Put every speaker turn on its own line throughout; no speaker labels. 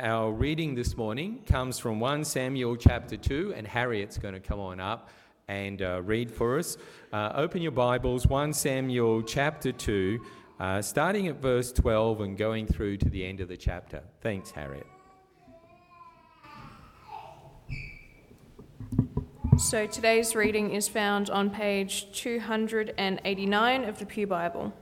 our reading this morning comes from 1 Samuel chapter 2, and Harriet's going to come on up and uh, read for us. Uh, open your Bibles, 1 Samuel chapter 2, uh, starting at verse 12 and going through to the end of the chapter. Thanks, Harriet.
So today's reading is found on page 289 of the Pew Bible.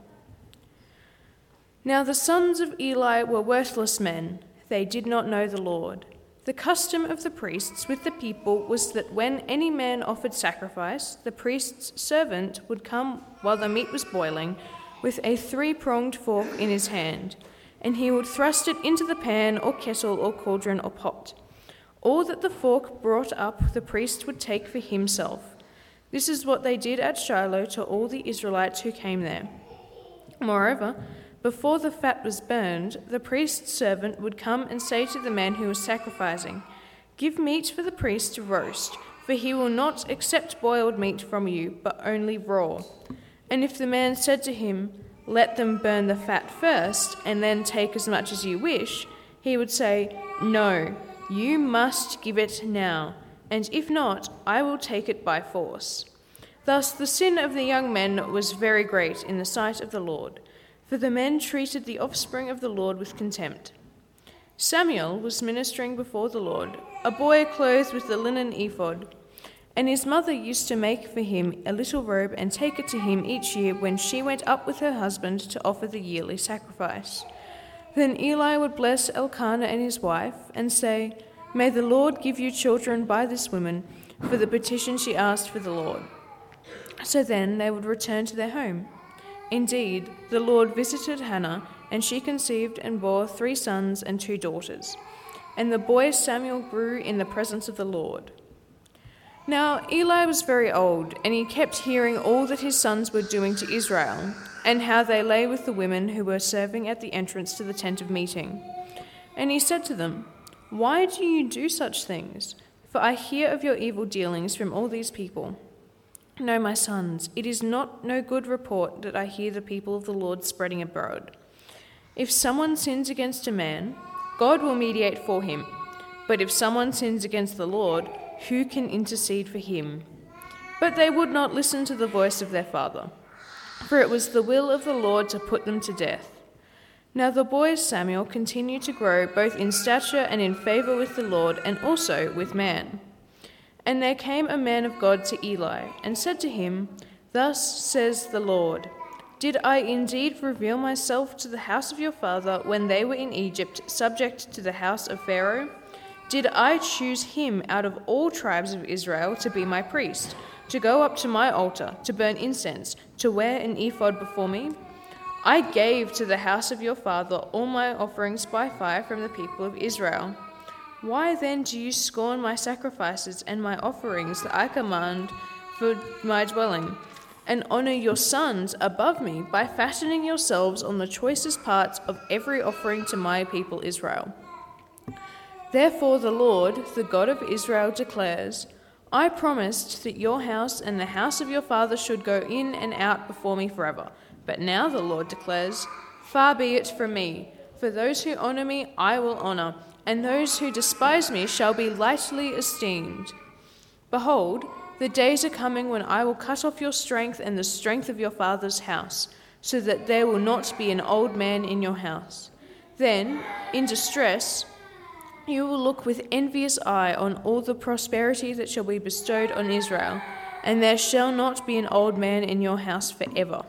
Now the sons of Eli were worthless men they did not know the Lord. The custom of the priests with the people was that when any man offered sacrifice, the priest's servant would come while the meat was boiling with a three pronged fork in his hand, and he would thrust it into the pan or kettle or cauldron or pot. All that the fork brought up, the priest would take for himself. This is what they did at Shiloh to all the Israelites who came there. Moreover, before the fat was burned, the priest's servant would come and say to the man who was sacrificing, Give meat for the priest to roast, for he will not accept boiled meat from you, but only raw. And if the man said to him, Let them burn the fat first, and then take as much as you wish, he would say, No, you must give it now, and if not, I will take it by force. Thus the sin of the young men was very great in the sight of the Lord for the men treated the offspring of the Lord with contempt. Samuel was ministering before the Lord, a boy clothed with the linen ephod, and his mother used to make for him a little robe and take it to him each year when she went up with her husband to offer the yearly sacrifice. Then Eli would bless Elkanah and his wife and say, May the Lord give you children by this woman for the petition she asked for the Lord. So then they would return to their home. Indeed, the Lord visited Hannah, and she conceived and bore three sons and two daughters. And the boy Samuel grew in the presence of the Lord. Now Eli was very old, and he kept hearing all that his sons were doing to Israel, and how they lay with the women who were serving at the entrance to the tent of meeting. And he said to them, Why do you do such things? For I hear of your evil dealings from all these people. No, my sons, it is not no good report that I hear the people of the Lord spreading abroad. If someone sins against a man, God will mediate for him. But if someone sins against the Lord, who can intercede for him? But they would not listen to the voice of their father, for it was the will of the Lord to put them to death. Now the boy Samuel continued to grow both in stature and in favor with the Lord and also with man. And there came a man of God to Eli, and said to him, Thus says the Lord Did I indeed reveal myself to the house of your father when they were in Egypt, subject to the house of Pharaoh? Did I choose him out of all tribes of Israel to be my priest, to go up to my altar, to burn incense, to wear an ephod before me? I gave to the house of your father all my offerings by fire from the people of Israel. Why then do you scorn my sacrifices and my offerings that I command for my dwelling, and honor your sons above me by fattening yourselves on the choicest parts of every offering to my people Israel? Therefore, the Lord, the God of Israel, declares I promised that your house and the house of your father should go in and out before me forever. But now the Lord declares, Far be it from me, for those who honor me I will honor and those who despise me shall be lightly esteemed. Behold, the days are coming when I will cut off your strength and the strength of your father's house, so that there will not be an old man in your house. Then, in distress, you will look with envious eye on all the prosperity that shall be bestowed on Israel, and there shall not be an old man in your house forever.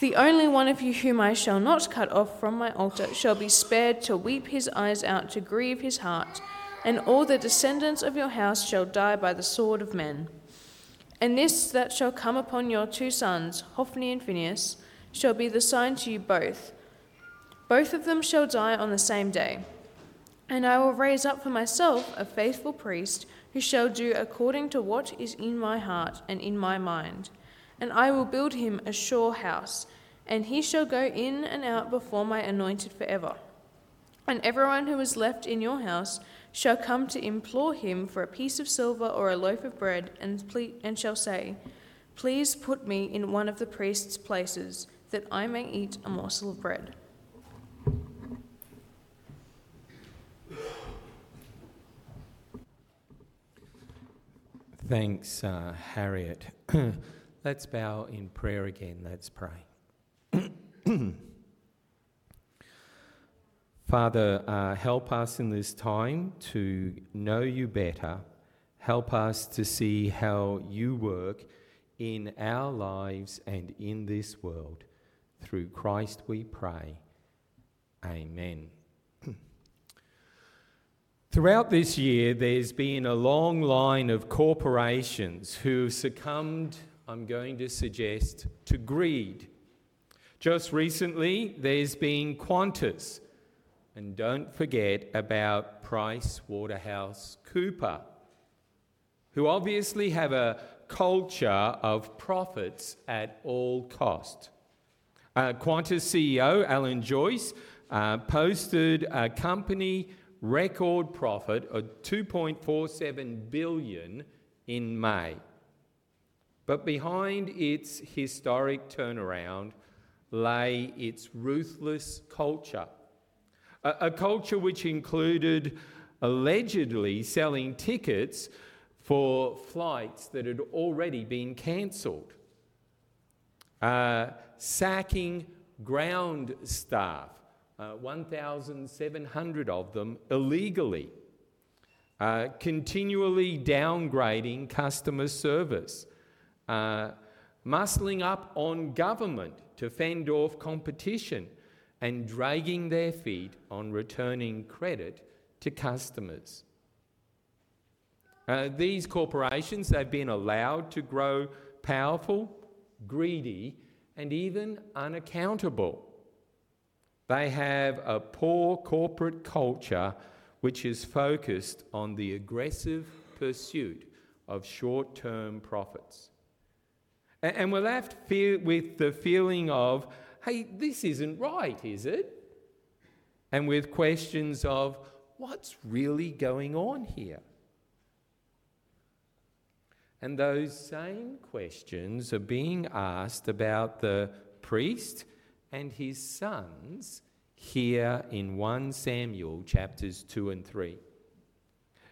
The only one of you whom I shall not cut off from my altar shall be spared to weep his eyes out, to grieve his heart, and all the descendants of your house shall die by the sword of men. And this that shall come upon your two sons, Hophni and Phinehas, shall be the sign to you both. Both of them shall die on the same day. And I will raise up for myself a faithful priest who shall do according to what is in my heart and in my mind and I will build him a sure house, and he shall go in and out before my anointed forever. And everyone who is left in your house shall come to implore him for a piece of silver or a loaf of bread, and, ple- and shall say, Please put me in one of the priest's places, that I may eat a morsel of bread.
Thanks, uh, Harriet. Let's bow in prayer again. Let's pray. Father, uh, help us in this time to know you better. Help us to see how you work in our lives and in this world. Through Christ we pray. Amen. Throughout this year, there's been a long line of corporations who have succumbed, I'm going to suggest, to greed. Just recently, there's been Qantas, and don't forget about Price Waterhouse Cooper, who obviously have a culture of profits at all cost. Uh, Qantas CEO Alan Joyce uh, posted a company record profit of 2.47 billion in May. But behind its historic turnaround lay its ruthless culture. A, a culture which included allegedly selling tickets for flights that had already been cancelled, uh, sacking ground staff uh, 1,700 of them illegally, uh, continually downgrading customer service, uh, muscling up on government to fend off competition, and dragging their feet on returning credit to customers. Uh, these corporations have been allowed to grow powerful, greedy, and even unaccountable. They have a poor corporate culture which is focused on the aggressive pursuit of short term profits. And we're left with the feeling of, hey, this isn't right, is it? And with questions of, what's really going on here? And those same questions are being asked about the priest and his sons here in 1 Samuel chapters 2 and 3.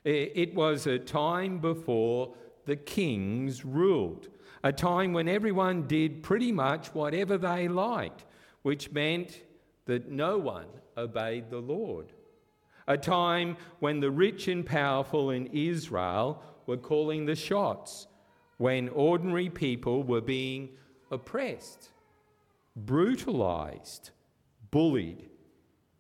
It was a time before the kings ruled, a time when everyone did pretty much whatever they liked, which meant that no one obeyed the Lord. A time when the rich and powerful in Israel were calling the shots, when ordinary people were being oppressed brutalized, bullied,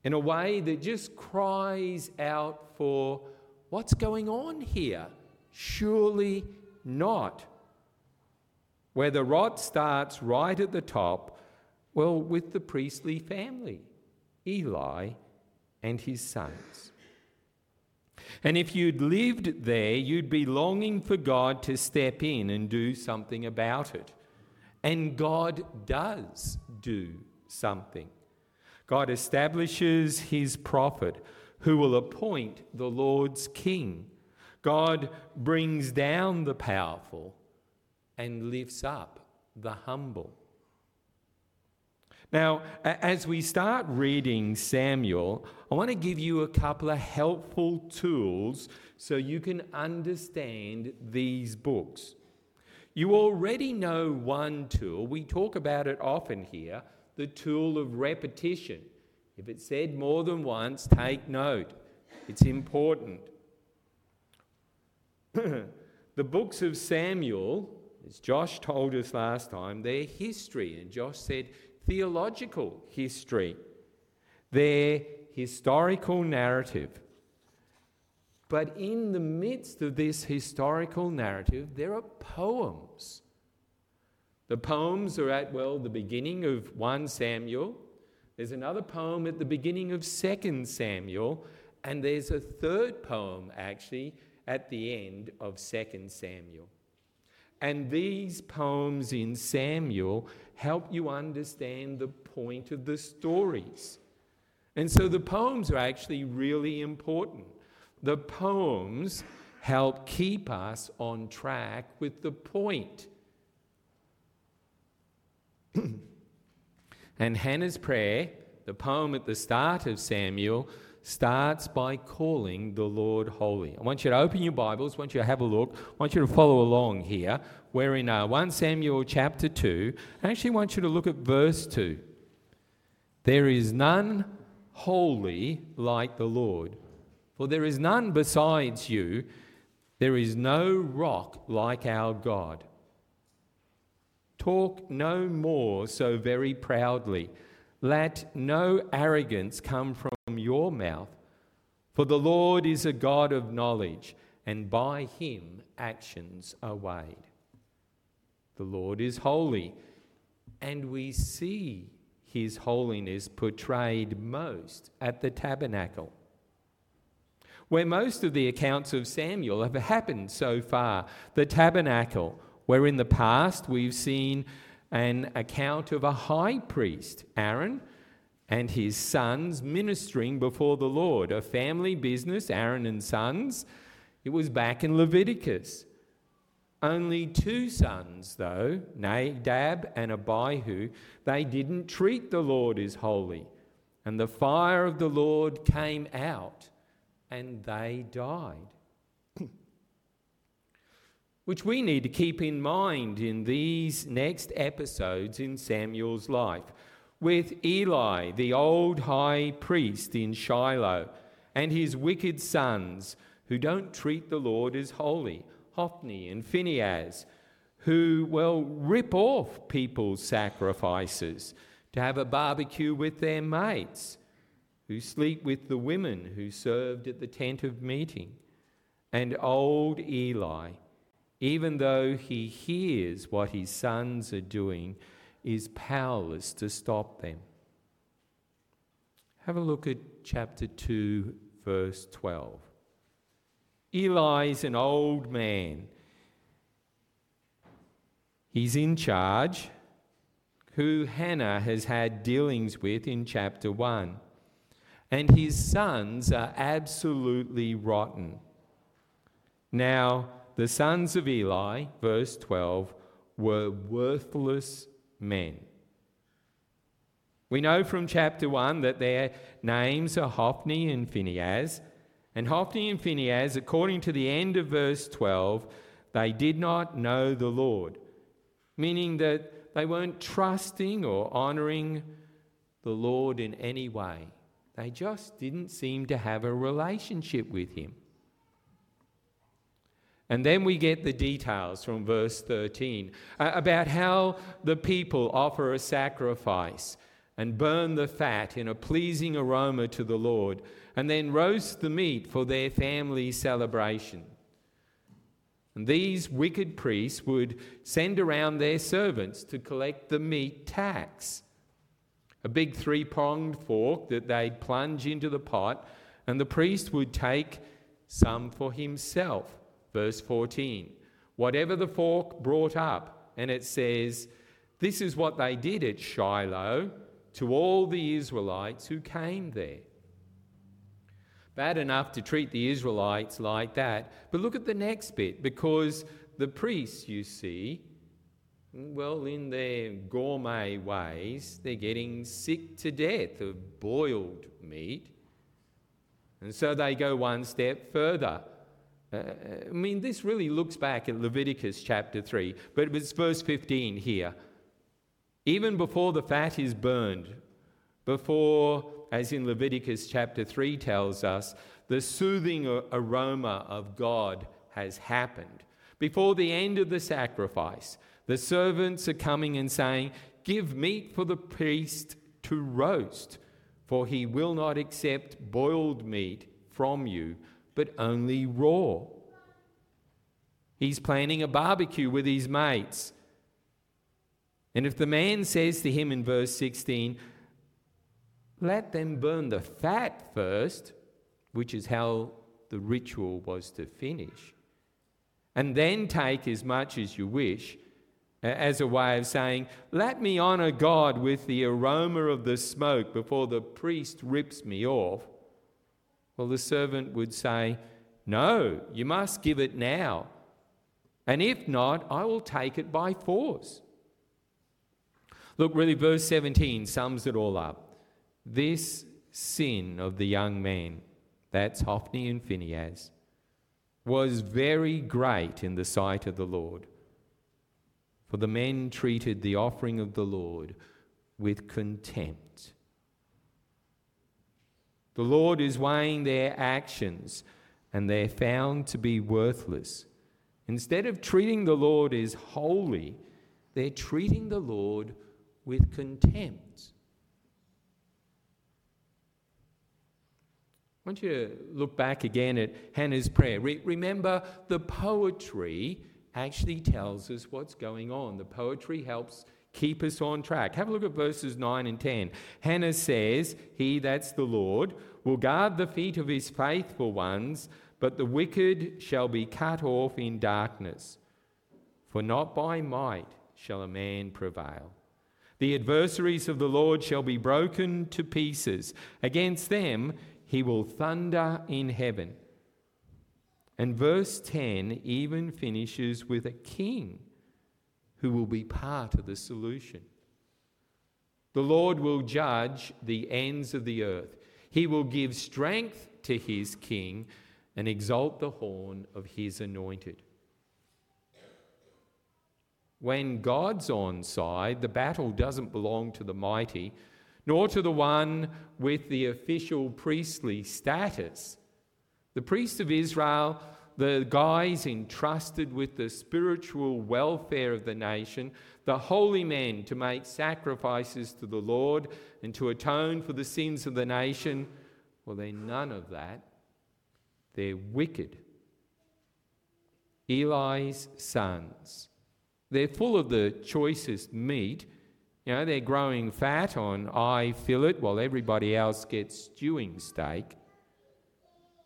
in a way that just cries out for what's going on here? Surely not. Where the rot starts right at the top, well, with the priestly family, Eli and his sons. And if you'd lived there, you'd be longing for God to step in and do something about it. And God does do something. God establishes his prophet who will appoint the Lord's king. God brings down the powerful and lifts up the humble. Now, as we start reading Samuel, I want to give you a couple of helpful tools so you can understand these books. You already know one tool. We talk about it often here the tool of repetition. If it's said more than once, take note. It's important. the books of Samuel, as Josh told us last time, they're history, and Josh said theological history. They're historical narrative. But in the midst of this historical narrative, there are poems. The poems are at, well, the beginning of 1 Samuel. There's another poem at the beginning of 2 Samuel. And there's a third poem, actually, at the end of 2 Samuel. And these poems in Samuel help you understand the point of the stories. And so the poems are actually really important. The poems help keep us on track with the point. and Hannah's prayer, the poem at the start of Samuel, starts by calling the Lord holy. I want you to open your Bibles, I want you to have a look, I want you to follow along here. We're in uh, 1 Samuel chapter 2. I actually want you to look at verse 2. There is none holy like the Lord, for there is none besides you. There is no rock like our God. Talk no more so very proudly. Let no arrogance come from your mouth. For the Lord is a God of knowledge, and by him actions are weighed. The Lord is holy, and we see his holiness portrayed most at the tabernacle. Where most of the accounts of Samuel have happened so far, the tabernacle, where in the past we've seen an account of a high priest, Aaron, and his sons ministering before the Lord. A family business, Aaron and sons. It was back in Leviticus. Only two sons, though, Nadab and Abihu, they didn't treat the Lord as holy. And the fire of the Lord came out, and they died which we need to keep in mind in these next episodes in Samuel's life, with Eli, the old high priest in Shiloh, and his wicked sons who don't treat the Lord as holy, Hophni and Phinehas, who, well, rip off people's sacrifices to have a barbecue with their mates, who sleep with the women who served at the tent of meeting, and old Eli even though he hears what his sons are doing, is powerless to stop them. Have a look at chapter 2, verse 12. Eli's an old man. He's in charge, who Hannah has had dealings with in chapter 1. And his sons are absolutely rotten. Now, the sons of Eli, verse 12, were worthless men. We know from chapter 1 that their names are Hophni and Phinehas. And Hophni and Phinehas, according to the end of verse 12, they did not know the Lord, meaning that they weren't trusting or honouring the Lord in any way. They just didn't seem to have a relationship with Him. And then we get the details from verse 13 uh, about how the people offer a sacrifice and burn the fat in a pleasing aroma to the Lord, and then roast the meat for their family celebration. And these wicked priests would send around their servants to collect the meat tax. A big three pronged fork that they'd plunge into the pot, and the priest would take some for himself verse 14. Whatever the fork brought up, and it says, This is what they did at Shiloh to all the Israelites who came there. Bad enough to treat the Israelites like that, but look at the next bit because the priests, you see, well, in their gourmet ways, they're getting sick to death of boiled meat. And so they go one step further. Uh, I mean, this really looks back at Leviticus chapter 3, but it's verse 15 here. Even before the fat is burned, before, as in Leviticus chapter 3 tells us, the soothing aroma of God has happened. Before the end of the sacrifice, the servants are coming and saying, Give meat for the priest to roast, for he will not accept boiled meat from you but only raw. He's planning a barbecue with his mates. And if the man says to him in verse 16, let them burn the fat first, which is how the ritual was to finish, and then take as much as you wish, as a way of saying, Let me honour God with the aroma of the smoke before the priest rips me off. Well, the servant would say, No, you must give it now. And if not, I will take it by force. Look, really, verse 17 sums it all up. This sin of the young man, that's Hophni and Phinehas, was very great in the sight of the Lord. For the men treated the offering of the Lord with contempt. The Lord is weighing their actions, and they're found to be worthless. Instead of treating the Lord as holy, they're treating the Lord with contempt. I want you to look back again at Hannah's prayer. Re- remember, the poetry actually tells us what's going on. The poetry helps keep us on track. Have a look at verses 9 and 10. Hannah says, He, that's the Lord, will guard the feet of his faithful ones, but the wicked shall be cut off in darkness. For not by might shall a man prevail. The adversaries of the Lord shall be broken to pieces. Against them he will thunder in heaven. And verse 10 even finishes with a king who will be part of the solution. The Lord will judge the ends of the earth. He will give strength to his king and exalt the horn of his anointed. When God's on side, the battle doesn't belong to the mighty, nor to the one with the official priestly status. The priests of Israel, the guys entrusted with the spiritual welfare of the nation, the holy men to make sacrifices to the Lord and to atone for the sins of the nation, well, they're none of that. They're wicked. Eli's sons. They're full of the choicest meat you know, they're growing fat on eye fillet while everybody else gets stewing steak.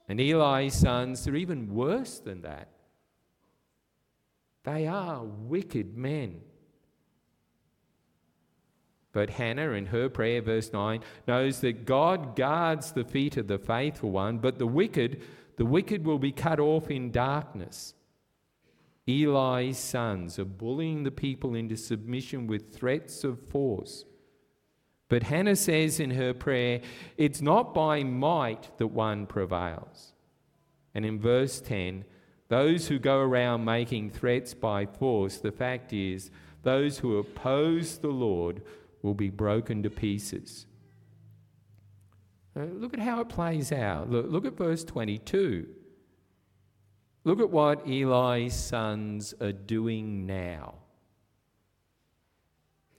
And Eli's sons are even worse than that. They are wicked men. But Hannah, in her prayer, verse 9, knows that God guards the feet of the faithful one, but the wicked, the wicked will be cut off in darkness. Eli's sons are bullying the people into submission with threats of force. But Hannah says in her prayer, it's not by might that one prevails. And in verse 10, those who go around making threats by force, the fact is, those who oppose the Lord will be broken to pieces. Uh, look at how it plays out. Look, look at verse 22. Look at what Eli's sons are doing now.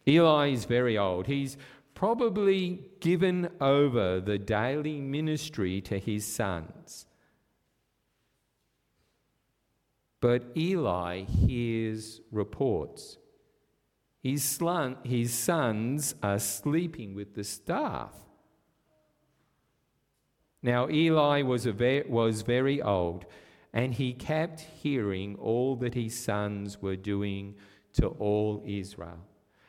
Eli is very old. He's probably given over the daily ministry to his sons. But Eli hears reports. His, slun, his sons are sleeping with the staff. Now, Eli was, ve- was very old. And he kept hearing all that his sons were doing to all Israel,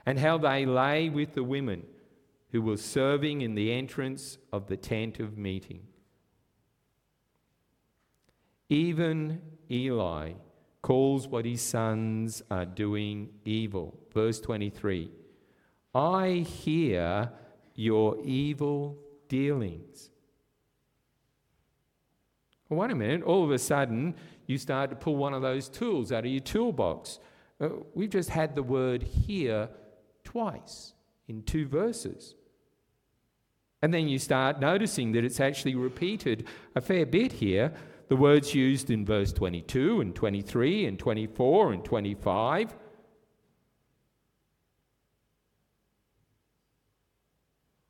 and how they lay with the women who were serving in the entrance of the tent of meeting. Even Eli calls what his sons are doing evil. Verse 23 I hear your evil dealings. Well, wait a minute, all of a sudden you start to pull one of those tools out of your toolbox. Uh, we've just had the word here twice in two verses. And then you start noticing that it's actually repeated a fair bit here. The words used in verse 22 and 23 and 24 and 25.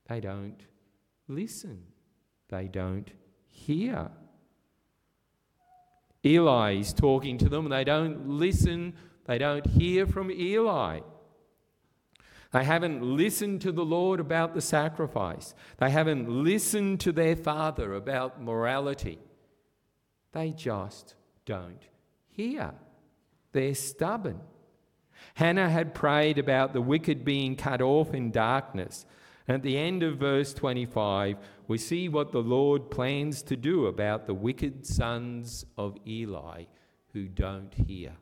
They don't listen, they don't hear. Eli is talking to them, they don't listen, they don't hear from Eli. They haven't listened to the Lord about the sacrifice. They haven't listened to their father about morality. They just don't hear. They're stubborn. Hannah had prayed about the wicked being cut off in darkness. At the end of verse 25, we see what the Lord plans to do about the wicked sons of Eli who don't hear.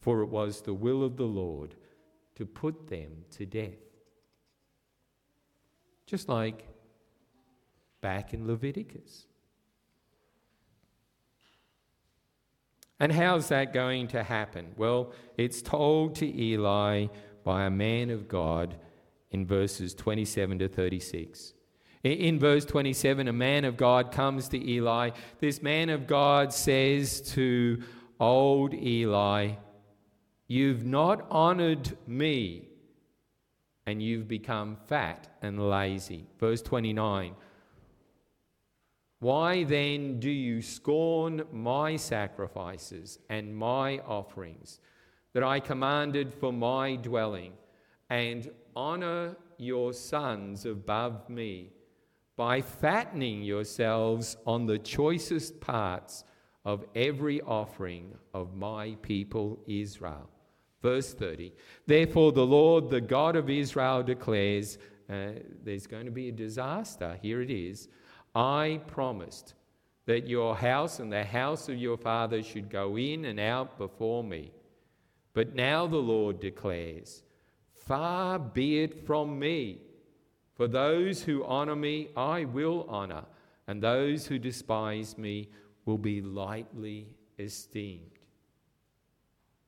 For it was the will of the Lord to put them to death. just like back in Leviticus. And how's that going to happen? Well, it's told to Eli by a man of God in verses 27 to 36. In verse 27, a man of God comes to Eli. This man of God says to old Eli, You've not honored me, and you've become fat and lazy. Verse 29 why then do you scorn my sacrifices and my offerings that I commanded for my dwelling, and honor your sons above me by fattening yourselves on the choicest parts of every offering of my people Israel? Verse 30 Therefore, the Lord, the God of Israel, declares uh, there's going to be a disaster. Here it is I promised that your house and the house of your father should go in and out before me. But now the Lord declares, Far be it from me. For those who honour me, I will honour, and those who despise me will be lightly esteemed.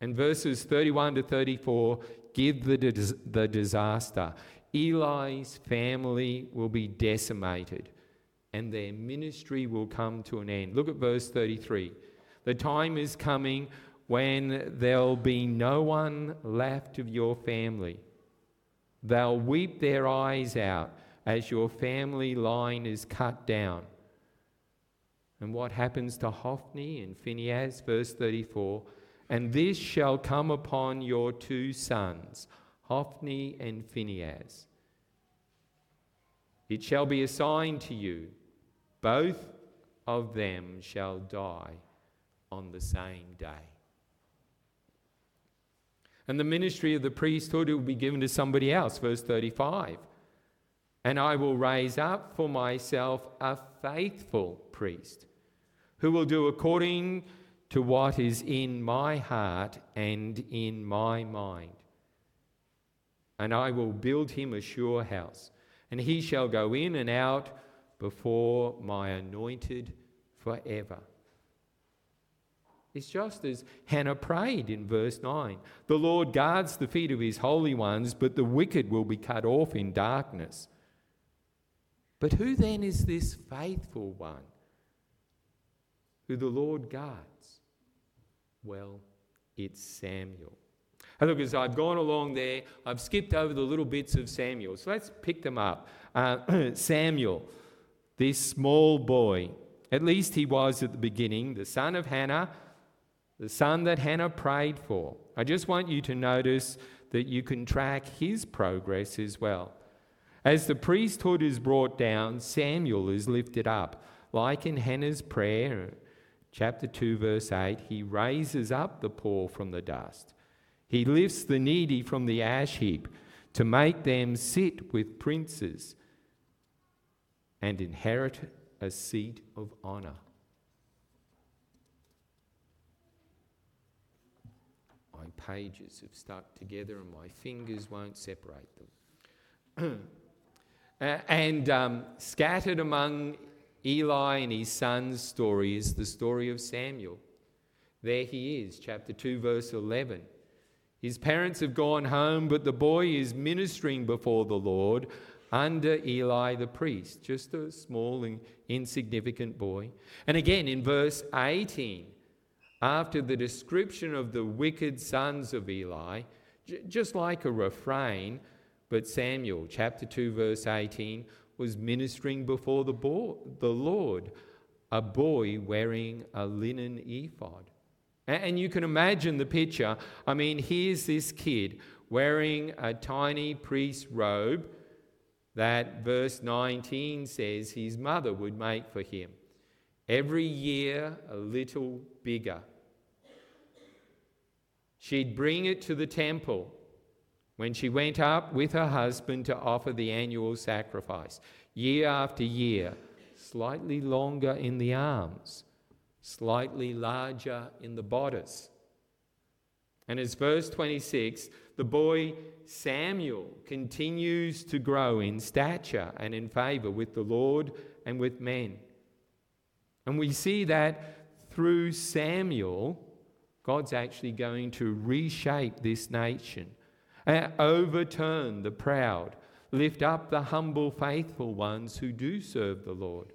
And verses 31 to 34 give the, dis- the disaster. Eli's family will be decimated and their ministry will come to an end. Look at verse 33. The time is coming when there'll be no one left of your family. They'll weep their eyes out as your family line is cut down. And what happens to Hophni and Phinehas? Verse 34 And this shall come upon your two sons, Hophni and Phinehas. It shall be a sign to you both of them shall die on the same day. And the ministry of the priesthood will be given to somebody else, verse 35. And I will raise up for myself a faithful priest who will do according to what is in my heart and in my mind. And I will build him a sure house, and he shall go in and out before my anointed forever. It's just as Hannah prayed in verse 9 The Lord guards the feet of his holy ones, but the wicked will be cut off in darkness. But who then is this faithful one who the Lord guards? Well, it's Samuel. And look, as I've gone along there, I've skipped over the little bits of Samuel. So let's pick them up. Uh, Samuel this small boy, at least he was at the beginning, the son of Hannah, the son that Hannah prayed for. I just want you to notice that you can track his progress as well. As the priesthood is brought down, Samuel is lifted up. Like in Hannah's prayer, chapter 2, verse 8, he raises up the poor from the dust. He lifts the needy from the ash heap to make them sit with princes and inherit a seat of honor. My pages have stuck together and my fingers won't separate them. and um, scattered among Eli and his son's story is the story of Samuel. There he is, chapter 2, verse 11. His parents have gone home, but the boy is ministering before the Lord under Eli the priest, just a small and insignificant boy. And again in verse 18, after the description of the wicked sons of Eli, j- just like a refrain, but Samuel, chapter 2, verse 18, was ministering before the, bo- the Lord, a boy wearing a linen ephod. And you can imagine the picture. I mean, here's this kid wearing a tiny priest's robe that verse 19 says his mother would make for him. Every year, a little bigger. She'd bring it to the temple when she went up with her husband to offer the annual sacrifice. Year after year, slightly longer in the arms, slightly larger in the bodice. And as verse 26, the boy Samuel continues to grow in stature and in favor with the Lord and with men. And we see that through Samuel, God's actually going to reshape this nation, and overturn the proud, lift up the humble, faithful ones who do serve the Lord.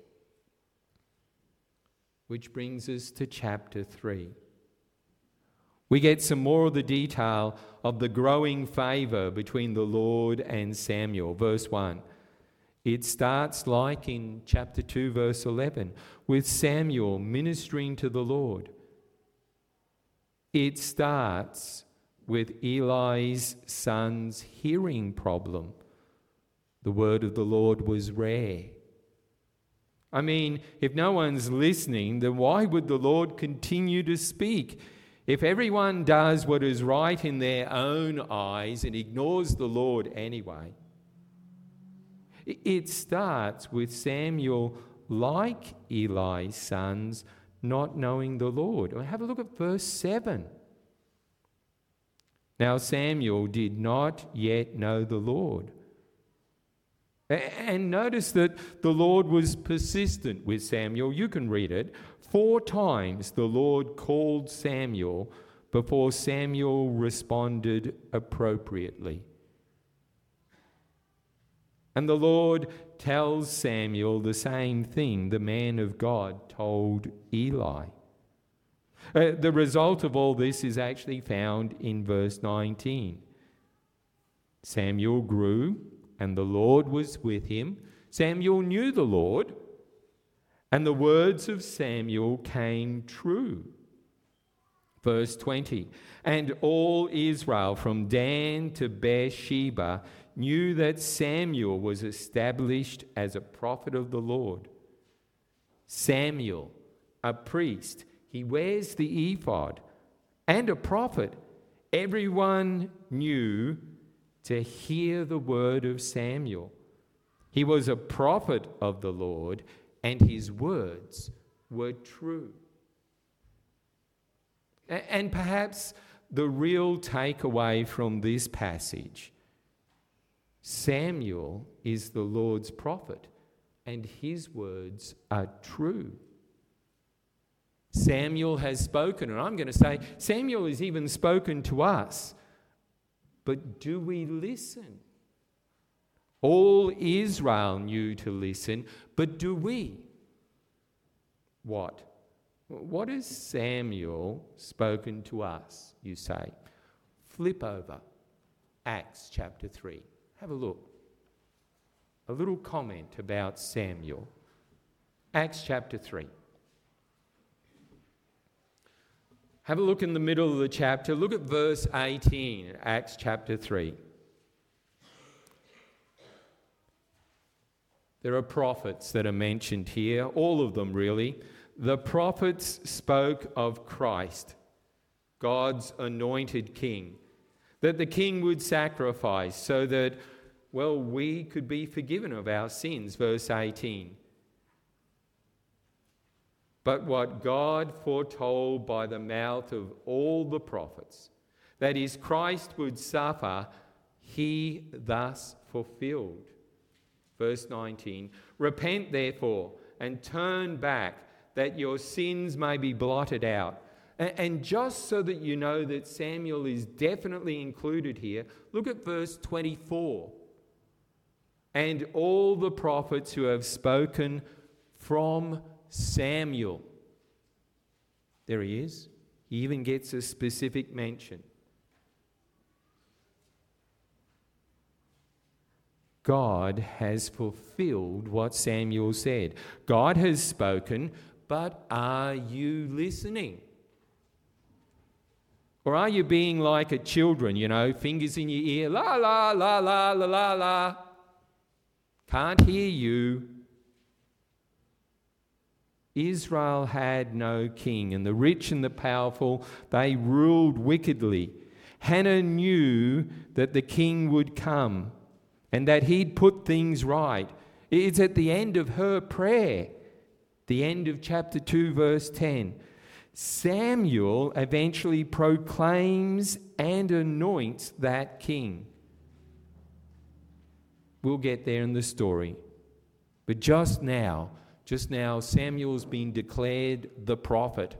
Which brings us to chapter 3. We get some more of the detail of the growing favour between the Lord and Samuel. Verse 1. It starts like in chapter 2, verse 11, with Samuel ministering to the Lord. It starts with Eli's son's hearing problem. The word of the Lord was rare. I mean, if no one's listening, then why would the Lord continue to speak? If everyone does what is right in their own eyes and ignores the Lord anyway, it starts with Samuel, like Eli's sons, not knowing the Lord. Have a look at verse 7. Now Samuel did not yet know the Lord. And notice that the Lord was persistent with Samuel. You can read it. Four times the Lord called Samuel before Samuel responded appropriately. And the Lord tells Samuel the same thing the man of God told Eli. Uh, the result of all this is actually found in verse 19. Samuel grew, and the Lord was with him. Samuel knew the Lord, and the words of Samuel came true. Verse 20 And all Israel from Dan to Beersheba knew that Samuel was established as a prophet of the Lord. Samuel, a priest, he wears the ephod, and a prophet. Everyone knew to hear the word of Samuel. He was a prophet of the Lord and his words were true. And perhaps the real takeaway from this passage Samuel is the Lord's prophet, and his words are true. Samuel has spoken, and I'm going to say Samuel has even spoken to us. But do we listen? All Israel knew to listen, but do we? What? What has Samuel spoken to us, you say? Flip over Acts chapter 3. Have a look. A little comment about Samuel. Acts chapter 3. Have a look in the middle of the chapter. Look at verse 18, Acts chapter 3. There are prophets that are mentioned here, all of them really. The prophets spoke of Christ, God's anointed king, that the king would sacrifice so that, well, we could be forgiven of our sins. Verse 18. But what God foretold by the mouth of all the prophets, that is, Christ would suffer, he thus fulfilled. Verse 19 Repent therefore and turn back that your sins may be blotted out. And just so that you know that Samuel is definitely included here, look at verse 24. And all the prophets who have spoken from Samuel. There he is. He even gets a specific mention. God has fulfilled what Samuel said. God has spoken, but are you listening? Or are you being like a children, you know, fingers in your ear, la la la la la la la? Can't hear you. Israel had no king, and the rich and the powerful, they ruled wickedly. Hannah knew that the king would come and that he'd put things right. It's at the end of her prayer, the end of chapter 2, verse 10. Samuel eventually proclaims and anoints that king. We'll get there in the story. But just now, just now, Samuel's been declared the prophet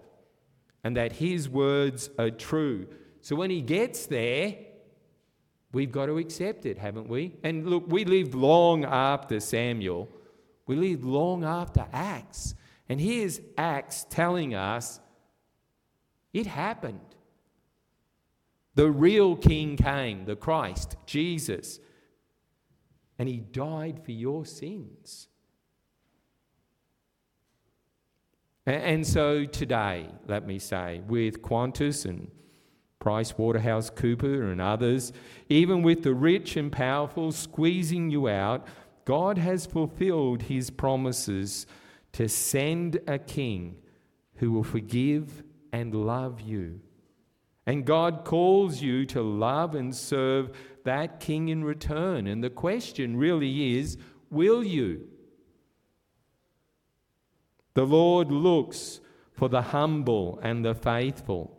and that his words are true. So when he gets there, we've got to accept it, haven't we? And look, we lived long after Samuel, we lived long after Acts. And here's Acts telling us it happened. The real king came, the Christ, Jesus, and he died for your sins. And so today, let me say, with Qantas and Price Waterhouse Cooper and others, even with the rich and powerful squeezing you out, God has fulfilled his promises to send a king who will forgive and love you. And God calls you to love and serve that king in return. And the question really is will you? The Lord looks for the humble and the faithful.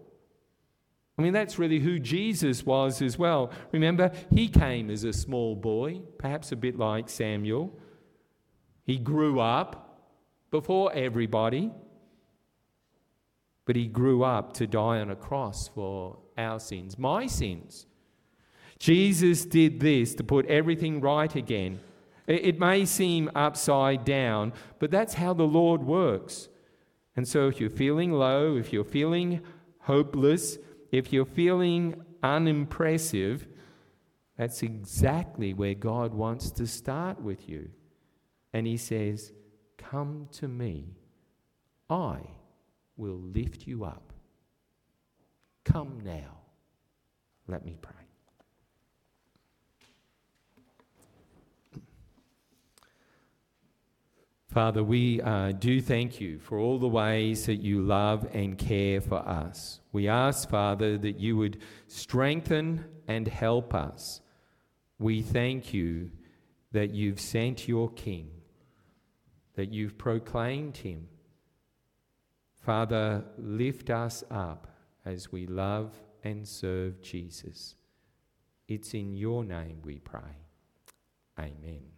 I mean, that's really who Jesus was as well. Remember, he came as a small boy, perhaps a bit like Samuel. He grew up before everybody, but he grew up to die on a cross for our sins, my sins. Jesus did this to put everything right again. It may seem upside down, but that's how the Lord works. And so, if you're feeling low, if you're feeling hopeless, if you're feeling unimpressive, that's exactly where God wants to start with you. And He says, Come to me, I will lift you up. Come now. Let me pray. Father, we uh, do thank you for all the ways that you love and care for us. We ask, Father, that you would strengthen and help us. We thank you that you've sent your King, that you've proclaimed him. Father, lift us up as we love and serve Jesus. It's in your name we pray. Amen.